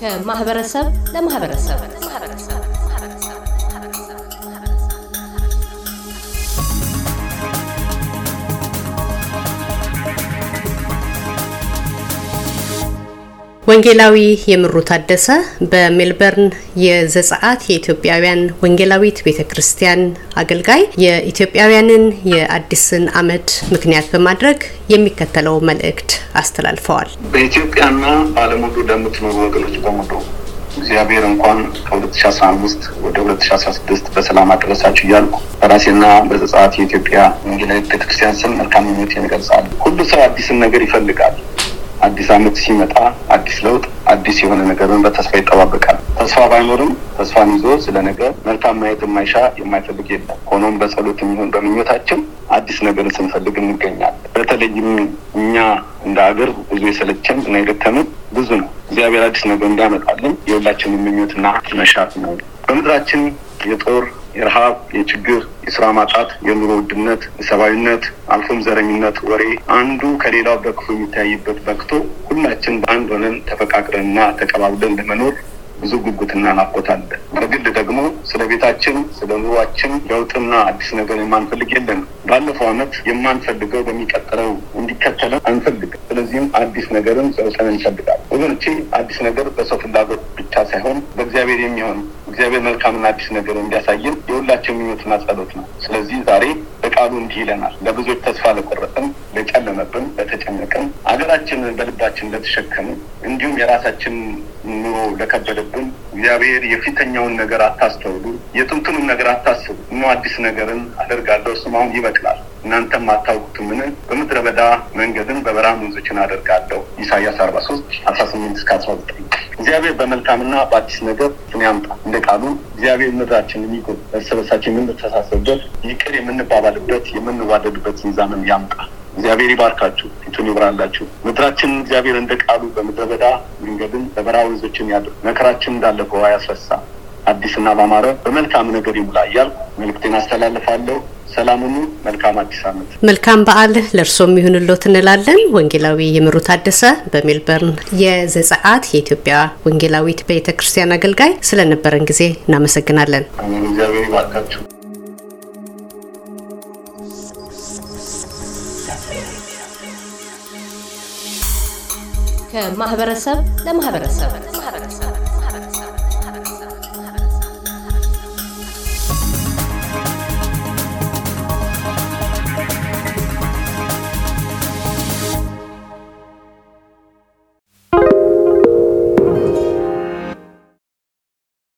ከማህበረሰብ ለማህበረሰብ ወንጌላዊ የምሩ ታደሰ በሜልበርን የዘጸአት የኢትዮጵያውያን ወንጌላዊት ቤተ ክርስቲያን አገልጋይ የኢትዮጵያውያንን የአዲስን ዓመት ምክንያት በማድረግ የሚከተለው መልእክት አስተላልፈዋል። በኢትዮጵያና በዓለም ሁሉ ለምትኖሩ ወገኖች በሙሉ እግዚአብሔር እንኳን ከ2015 ወደ 2016 በሰላም አደረሳችሁ እያልኩ በራሴና በዘጸአት የኢትዮጵያ ወንጌላዊት ቤተክርስቲያን ስም መልካም ምኞቴን እገልጻለሁ። ሁሉ ሰው አዲስን ነገር ይፈልጋል። አዲስ ዓመት ሲመጣ አዲስ ለውጥ፣ አዲስ የሆነ ነገርን በተስፋ ይጠባበቃል። ተስፋ ባይኖርም ተስፋን ይዞ ስለ ነገር መልካም ማየት የማይሻ የማይፈልግ የለም። ሆኖም በጸሎት የሚሆን በምኞታችን አዲስ ነገርን ስንፈልግ እንገኛለን። በተለይም እኛ እንደ ሀገር ብዙ የሰለቸን እና የደከምን ብዙ ነው። እግዚአብሔር አዲስ ነገር እንዲያመጣልን የሁላችንም ምኞትና መሻት ነው። በምድራችን የጦር የረሃብ፣ የችግር፣ የስራ ማጣት፣ የኑሮ ውድነት፣ የሰብአዊነት አልፎም ዘረኝነት ወሬ አንዱ ከሌላው በክፉ የሚታይበት በቅቶ ሁላችን በአንድ ሆነን ተፈቃቅረንና ተቀባብለን ለመኖር ብዙ ጉጉትና ናፍቆት አለ። በግል ደግሞ ስለ ቤታችን፣ ስለ ኑሯችን ለውጥና አዲስ ነገር የማንፈልግ የለንም። ባለፈው ዓመት የማንፈልገው በሚቀጥለው እንዲከተለን አንፈልግም። ስለዚህም አዲስ ነገርን ዘውጠን እንፈልጋለን። ወገኖቼ አዲስ ነገር በሰው ፍላጎት ብቻ ሳይሆን በእግዚአብሔር የሚሆን እግዚአብሔር መልካምና አዲስ ነገር እንዲያሳየን የሁላችን ምኞትና ጸሎት ነው። ስለዚህ ዛሬ በቃሉ እንዲህ ይለናል። ለብዙዎች ተስፋ ለቆረጥን፣ ለጨለመብን፣ ለተጨነቅን፣ አገራችንን በልባችን ለተሸከምን፣ እንዲሁም የራሳችን ኑሮ ለከበደብን እግዚአብሔር የፊተኛውን ነገር አታስተውሉ፣ የጥንቱንም ነገር አታስቡ፣ እኖ አዲስ ነገርን አደርጋለሁ፣ እሱም አሁን ይበቅላል እናንተም አታውቁትምን? በምድረ በዳ መንገድን በበረሃ ወንዞችን አደርጋለሁ። ኢሳያስ አርባ ሶስት አስራ ስምንት እስከ አስራ ዘጠኝ እግዚአብሔር በመልካምና በአዲስ ነገር ያምጣ። እንደ ቃሉ እግዚአብሔር ምድራችን የሚጎ እርስ በርሳችን የምንተሳሰብበት ይቅር የምንባባልበት የምንዋደድበትን ዘመን ያምጣ። እግዚአብሔር ይባርካችሁ፣ ፊቱን ይብራላችሁ። ምድራችንን እግዚአብሔር እንደ ቃሉ በምድረ በዳ መንገድን በበረሃ ወንዞችን ያድር። መከራችን እንዳለፈው አያስረሳ። አዲስና ባማረ በመልካም ነገር ይሙላ እያልኩ መልእክቴን አስተላልፋለሁ። ሰላም ሁኑ። መልካም አዲስ ዓመት። መልካም በዓል ለእርሶም ይሁንልዎት እንላለን። ወንጌላዊ የምሩ ታደሰ በሜልበርን የዘጸአት የኢትዮጵያ ወንጌላዊት ቤተ ክርስቲያን አገልጋይ ስለነበረን ጊዜ እናመሰግናለን። እግዚአብሔር ይባርካችሁ። ከማህበረሰብ ለማህበረሰብ